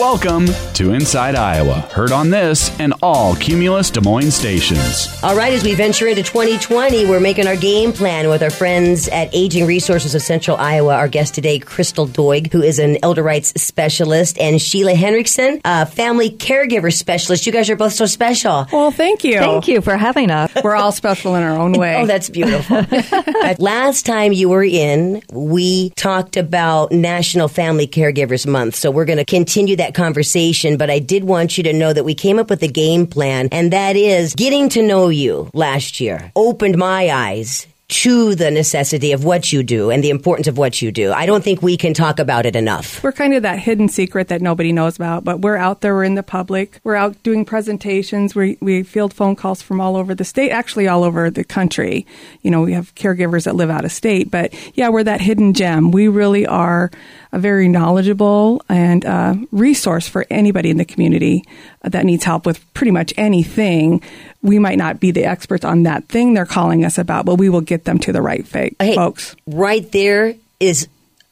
Welcome to Inside Iowa, heard on this and all Cumulus Des Moines stations. All right, as we venture into 2020, we're making our game plan with our friends at Aging Resources of Central Iowa. Our guest today, Crystal Doig, who is an elder rights specialist, and Sheila Henrichson, a family caregiver specialist. You guys are both so special. Well, thank you. Thank you for having us. We're all special in our own way. Oh, that's beautiful. Last time you were in, we talked about National Family Caregivers Month. So we're going to continue that conversation, but I did want you to know that we came up with a game plan, and that is getting to know you last year opened my eyes to the necessity of what you do and the importance of what you do. I don't think we can talk about it enough. We're kind of that hidden secret that nobody knows about, but we're out there, we're in the public, we're out doing presentations, we, we field phone calls from all over the state, actually all over the country. You know, we have caregivers that live out of state, but yeah, we're that hidden gem. We really are a very knowledgeable and uh, resource for anybody in the community that needs help with pretty much anything. We might not be the experts on that thing they're calling us about, but we will get them to the right fa- Hey, folks. Right there is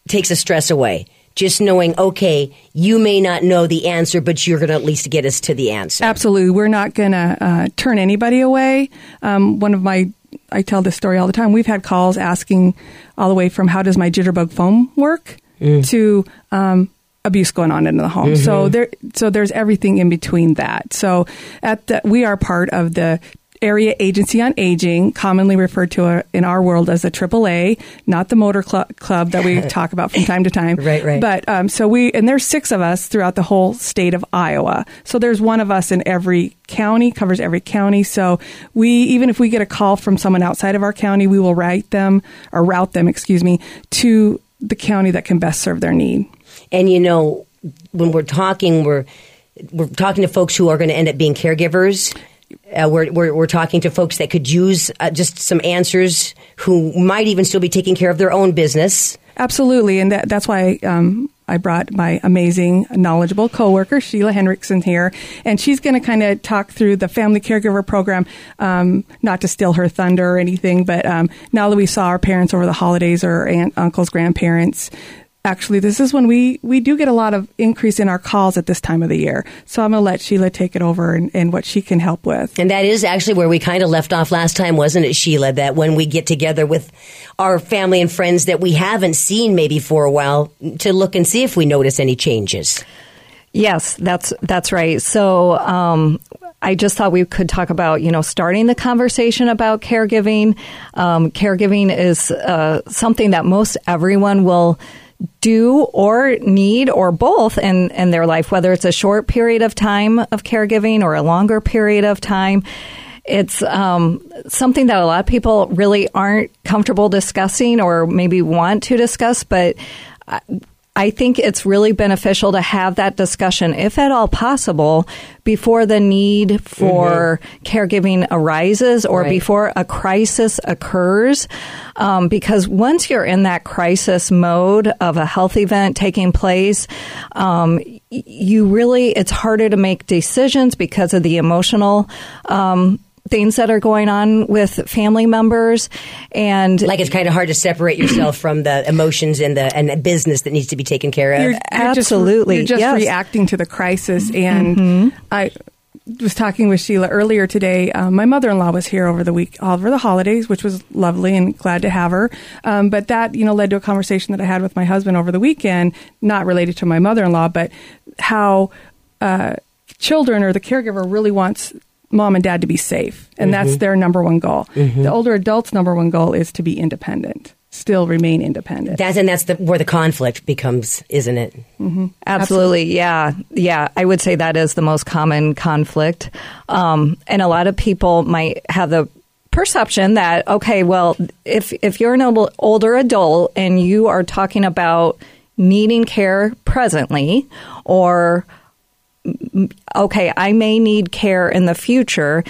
takes the stress away. Just knowing, okay, you may not know the answer, but you're going to at least get us to the answer. Absolutely. We're not going to uh, turn anybody away. Um, one of my, I tell this story all the time. We've had calls asking all the way from how does my Jitterbug phone work to um, abuse going on in the home. So there, so there's everything in between that. So at the, we are part of the Area Agency on Aging, commonly referred to uh, in our world as the AAA, not the motor cl- club that we talk about from time to time. Right, right. But um, so we, and there's six of us throughout the whole state of Iowa. So there's one of us in every county, covers every county. So we, even if we get a call from someone outside of our county, we will write them or route them, excuse me, to the county that can best serve their need. And you know, when we're talking, we're we're talking to folks who are going to end up being caregivers. Uh, we're, we're we're talking to folks that could use uh, just some answers who might even still be taking care of their own business. Absolutely, and that, that's why um, I brought my amazing, knowledgeable coworker Sheila Henrichson here, and she's going to kind of talk through the family caregiver program. Um, not to steal her thunder or anything, but um, now that we saw our parents over the holidays or aunt, uncles, grandparents. Actually, this is when we, we do get a lot of increase in our calls at this time of the year. So I'm going to let Sheila take it over and, and what she can help with. And that is actually where we kind of left off last time, wasn't it, Sheila? That when we get together with our family and friends that we haven't seen maybe for a while to look and see if we notice any changes. Yes, that's that's right. So um, I just thought we could talk about you know starting the conversation about caregiving. Um, caregiving is uh, something that most everyone will do or need or both in, in their life, whether it's a short period of time of caregiving or a longer period of time. It's um, something that a lot of people really aren't comfortable discussing or maybe want to discuss, but I, think it's really beneficial to have that discussion, if at all possible, before the need for caregiving arises or Right. before a crisis occurs. Um, because once you're in that crisis mode of a health event taking place, um, you really, it's harder to make decisions because of the emotional. Um, Things that are going on with family members, and Like it's kind of hard to separate yourself from the emotions and the and the business that needs to be taken care of. You're, you're Absolutely, just, you're just yes. reacting to the crisis. And I was talking with Sheila earlier today. Um, my mother-in-law was here over the week, all over the holidays, which was lovely and glad to have her. Um, but that, you know, led to a conversation that I had with my husband over the weekend, not related to my mother-in-law, but how uh, children or the caregiver really wants mom and dad to be safe, and mm-hmm. that's their number one goal. Mm-hmm. The older adult's number one goal is to be independent, still remain independent. That's and that's the, where the conflict becomes, isn't it? Mm-hmm. Absolutely, yeah, yeah. I would say that is the most common conflict, um, and a lot of people might have the perception that okay, well, if if you're an older adult and you are talking about needing care presently, or okay, I may need care in the future.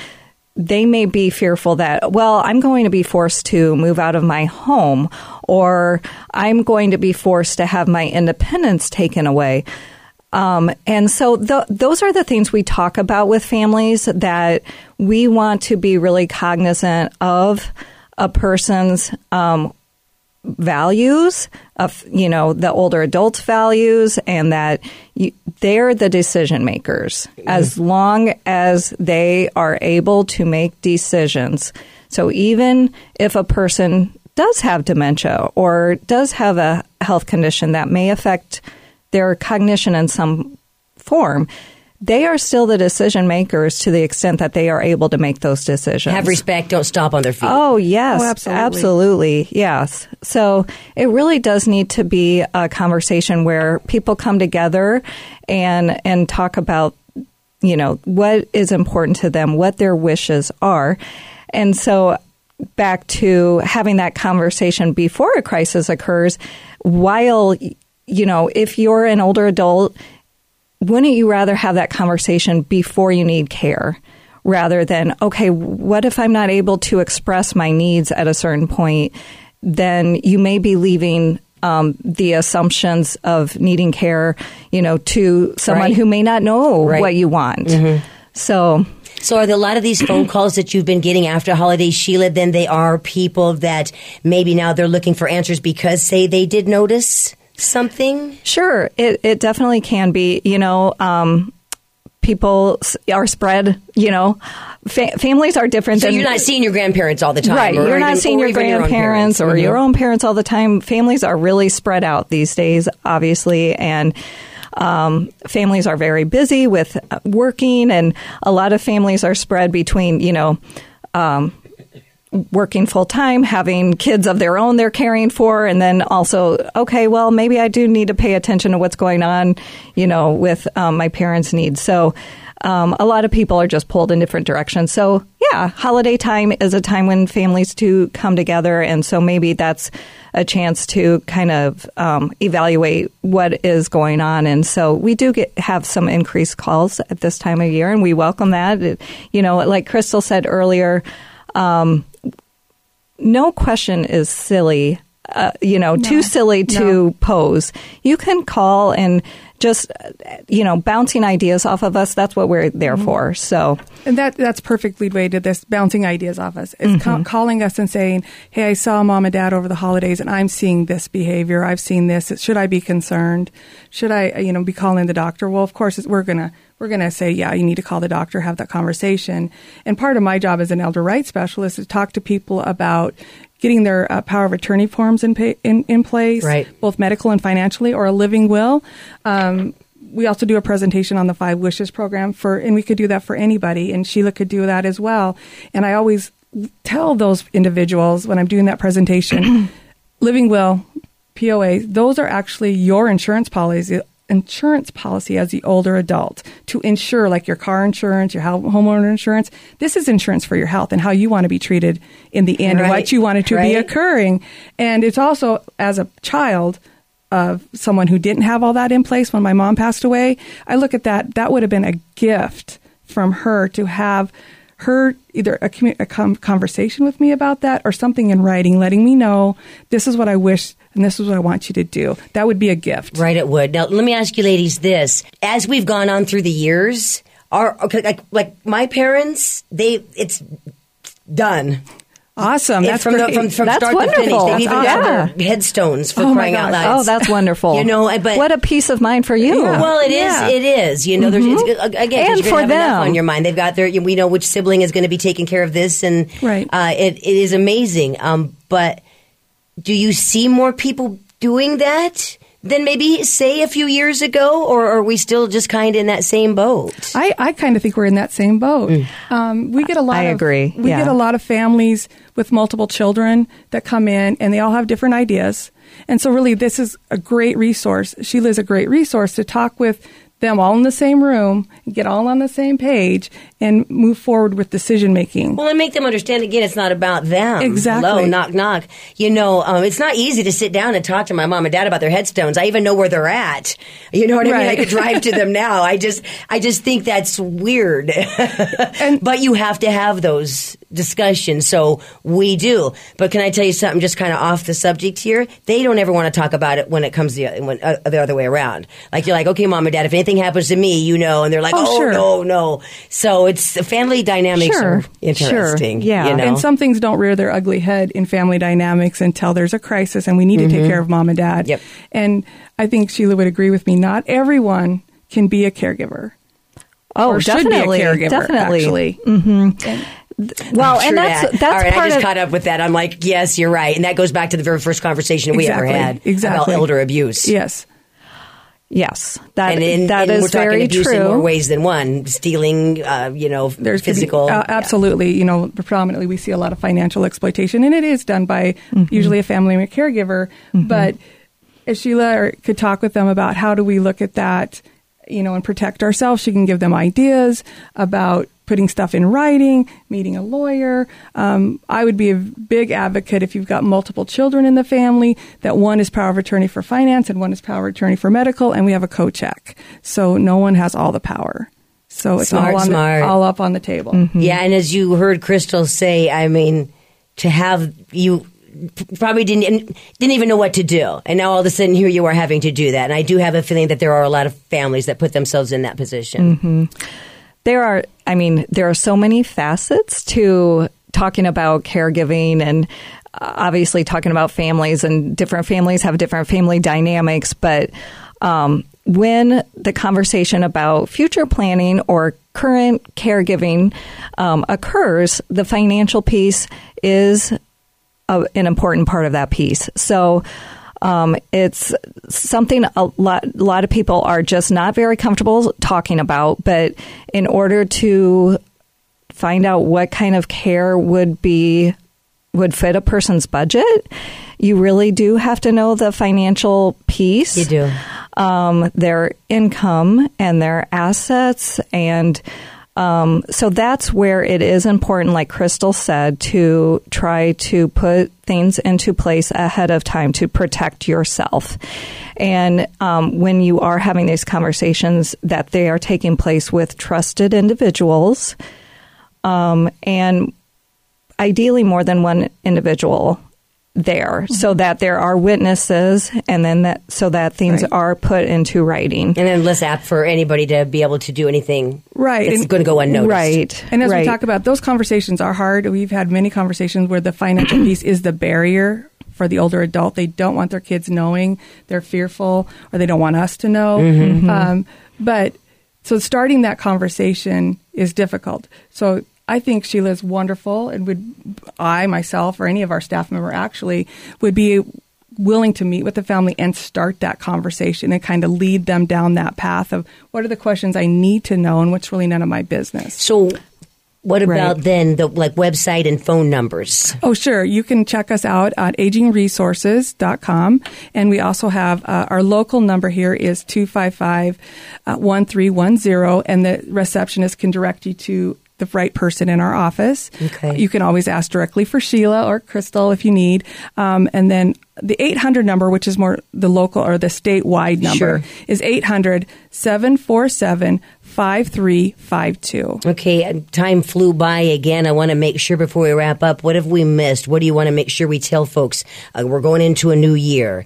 They may be fearful that, well, I'm going to be forced to move out of my home, or I'm going to be forced to have my independence taken away. Um, and so th- those are the things we talk about with families that we want to be really cognizant of a person's um, values of you know the older adults values and that you, they're the decision makers. As mm-hmm. long as they are able to make decisions. So even if a person does have dementia or does have a health condition that may affect their cognition in some form they are still the decision makers to the extent that they are able to make those decisions. Have respect. Don't stop on their feet. Oh, yes. Oh, absolutely. Absolutely. Yes. So it really does need to be a conversation where people come together and, and talk about, you know, what is important to them, what their wishes are. And so back to having that conversation before a crisis occurs, while, you know, if you're an older adult, wouldn't you rather have that conversation before you need care rather than, okay, what if I'm not able to express my needs at a certain point? Then you may be leaving um, the assumptions of needing care, you know, to someone Right. who may not know Right. what you want. So, So are there a lot of these phone calls that you've been getting after holidays, Sheila? Then they are people that maybe now they're looking for answers because say they did notice something. Sure, it, it definitely can be. You know, um, people are spread. You know, fa- families are different. So than, you're not seeing your grandparents all the time, right. or You're not even- seeing your grandparents or parents. your Mhm. own parents all the time. Families are really spread out these days, obviously, and. Um, families are very busy with uh, working, and a lot of families are spread between, you know, um, working full time, having kids of their own they're caring for, and then also, okay, well, maybe I do need to pay attention to what's going on, you know, with um, my parents' needs. So, um, a lot of people are just pulled in different directions. So, yeah, holiday time is a time when families do come together, and so maybe that's a chance to kind of um, evaluate what is going on. And so we do get have some increased calls at this time of year, and we welcome that. It, you know, like Crystal said earlier, um, no question is silly. Uh, you know, too silly to No. pose. You can call and just, uh, you know, bouncing ideas off of us. That's what we're there for. So, And that that's perfectly way to this bouncing ideas off us. It's ca- calling us and saying, "Hey, I saw mom and dad over the holidays, and I'm seeing this behavior. I've seen this. Should I be concerned? Should I, uh, you know, be calling the doctor?" Well, of course, we're gonna we're gonna say, "Yeah, you need to call the doctor, have that conversation." And part of my job as an elder rights specialist is to talk to people about getting their uh, power of attorney forms in, pa- in in place, Right. both medical and financially, or a living will. Um, we also do a presentation on the Five Wishes program for, and we could do that for anybody, and Sheila could do that as well. And I always tell those individuals when I'm doing that presentation, living will, POA, those are actually your insurance policy. Insurance policy as the older adult to insure, like your car insurance, your homeowner insurance. This is insurance for your health and how you want to be treated in the end, and what you want it to be occurring. And it's also as a child, of someone who didn't have all that in place when my mom passed away, I look at that, that would have been a gift from her to have her either a, commu- a com- conversation with me about that or something in writing letting me know this is what I wish and this is what I want you to do. That would be a gift. Right, it would. Now, let me ask you, ladies, this: as we've gone on through the years, are like like my parents, they it's done. Awesome. It's That's from, the, from, from That's start to wonderful. finish. They've even That's got awesome. their headstones for Oh, my crying out loud. oh, that's wonderful. You know, but what a peace of mind for you. Yeah. Well, it is. Yeah. It is. You know, there's it's, again 'cause And for have them. on your mind. They've got their. We know which sibling is going to be taking care of this, and Right. uh, it, it is amazing. Um, but do you see more people doing that than maybe say a few years ago, or are we still just kind of in that same boat? I, I kind of think we're in that same boat. Um, we get a lot. I of, agree, We yeah. get a lot of families with multiple children that come in, and they all have different ideas. And so, really, this is a great resource. Sheila's a great resource to talk with them all in the same room, get all on the same page, and move forward with decision making. Well, and make them understand again, it's not about them. Exactly. Hello, knock, knock. You know, um, it's not easy to sit down and talk to my mom and dad about their headstones. I even know where they're at. You know what I mean? I could drive to them now. I just, I just think that's weird. but you have to have those discussion. So we do. But can I tell you something just kind of off the subject here? They don't ever want to talk about it when it comes the, when, uh, the other way around. Like you're like, okay, mom and dad, if anything happens to me, you know, and they're like, Oh, oh, sure. no, no. So it's the family dynamics Sure. are interesting. Sure. Yeah. You know? And some things don't rear their ugly head in family dynamics until there's a crisis and we need to take care of mom and dad. Mm-hmm. Yep. And I think Sheila would agree with me. Not everyone can be a caregiver. Oh, or definitely, should be a caregiver, definitely. actually. Well, and that's that. that's all right. I just of caught up with that. I'm like, yes, you're right, and that goes back to the very first conversation we Exactly. ever had Exactly. about elder abuse. Yes. yes, that and, in, that and is we're very abuse true. in more ways than one. Stealing, uh, you know, There's could be- physical. uh, absolutely. You know, predominantly we see a lot of financial exploitation, and it is done by Mm-hmm. usually a family or caregiver. But as Sheila could talk with them about how do we look at that, you know, and protect ourselves, she can give them ideas about putting stuff in writing, meeting a lawyer. Um, I would be a big advocate if you've got multiple children in the family that one is power of attorney for finance and one is power of attorney for medical, and we have a co-check, so no one has all the power. So it's Smart, all on smart. The, all up on the table. Yeah, and as you heard Crystal say, I mean, to have you probably didn't didn't even know what to do, and now all of a sudden here you are having to do that. And I do have a feeling that there are a lot of families that put themselves in that position. There are i mean there are so many facets to talking about caregiving and uh, obviously talking about families and different families have different family dynamics but um, when the conversation about future planning or current caregiving um, occurs the financial piece is a, an important part of that piece. So um, it's something a lot, a lot of people are just not very comfortable talking about. But in order to find out what kind of care would be would fit a person's budget, you really do have to know the financial piece. You do. Um, their income and their assets and um, so that's where it is important, like Crystal said, to try to put things into place ahead of time to protect yourself. And um, when you are having these conversations, that they are taking place with trusted individuals, um, and ideally more than one individual there, mm-hmm. so that there are witnesses, and then that so that things Right. are put into writing. And then less apt for anybody to be able to do anything Right. that's And- going to go unnoticed. Right. And as right. we talk about those conversations are hard. We've had many conversations where the financial piece is the barrier for the older adult. They don't want their kids knowing. They're fearful, or they don't want us to know. Mm-hmm. Mm-hmm. Um, but so starting that conversation is difficult. So I think Sheila's wonderful, and would I myself or any of our staff member actually would be willing to meet with the family and start that conversation and kind of lead them down that path of what are the questions I need to know and what's really none of my business. So, what about Right. then the like website and phone numbers? Oh, sure. You can check us out at agingresources.com. And we also have uh, our local number here is 255 uh, 1310. And the receptionist can direct you to the right person in our office. Okay. You can always ask directly for Sheila or Crystal if you need. Um, and then the 800 number, which is more the local or the statewide number, Sure. is 800 747 5352. Okay, and time flew by again. I want to make sure before we wrap up, what have we missed? What do you want to make sure we tell folks? Uh, we're going into a new year.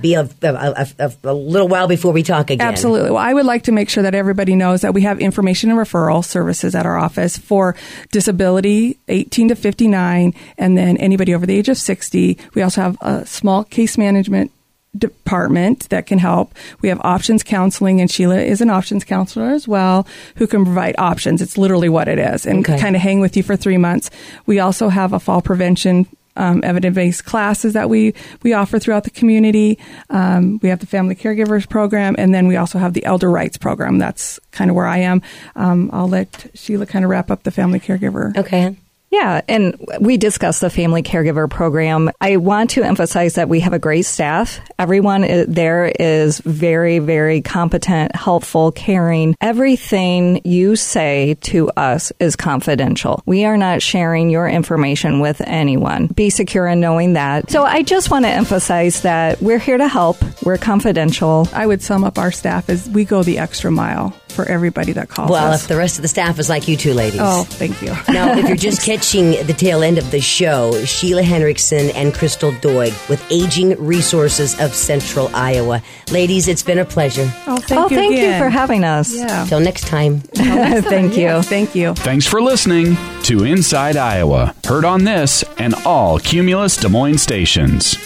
Be a, a, a, a, little while before we talk again. Absolutely. Well, I would like to make sure that everybody knows that we have information and referral services at our office for disability 18 to 59 and then anybody over the age of 60. We also have a small case management department that can help. We have options counseling and Sheila is an options counselor as well who can provide options. It's literally what it is and Okay. kind of hang with you for 3 months. We also have a fall prevention um, evidence-based classes that we we offer throughout the community. Um, we have the family caregivers program, and then we also have the elder rights program. That's kind of where I am. Um, I'll let Sheila kind of wrap up the family caregiver. Okay. Yeah, and we discussed the family caregiver program. I want to emphasize that we have a great staff. Everyone there is very, very competent, helpful, caring. Everything you say to us is confidential. We are not sharing your information with anyone. Be secure in knowing that. So I just want to emphasize that we're here to help. We're confidential. I would sum up our staff as we go the extra mile. For everybody that calls Well, us. if the rest of the staff is like you two ladies. oh, thank you. Now, if you're just catching the tail end of the show, Sheila Henrichson and Crystal Doig with Aging Resources of Central Iowa. Ladies, it's been a pleasure. Oh, thank oh, you thank again. you for having us. Yeah. Till next time. thank you. Thank you. Thanks for listening to Inside Iowa. Heard on this and all Cumulus Des Moines stations.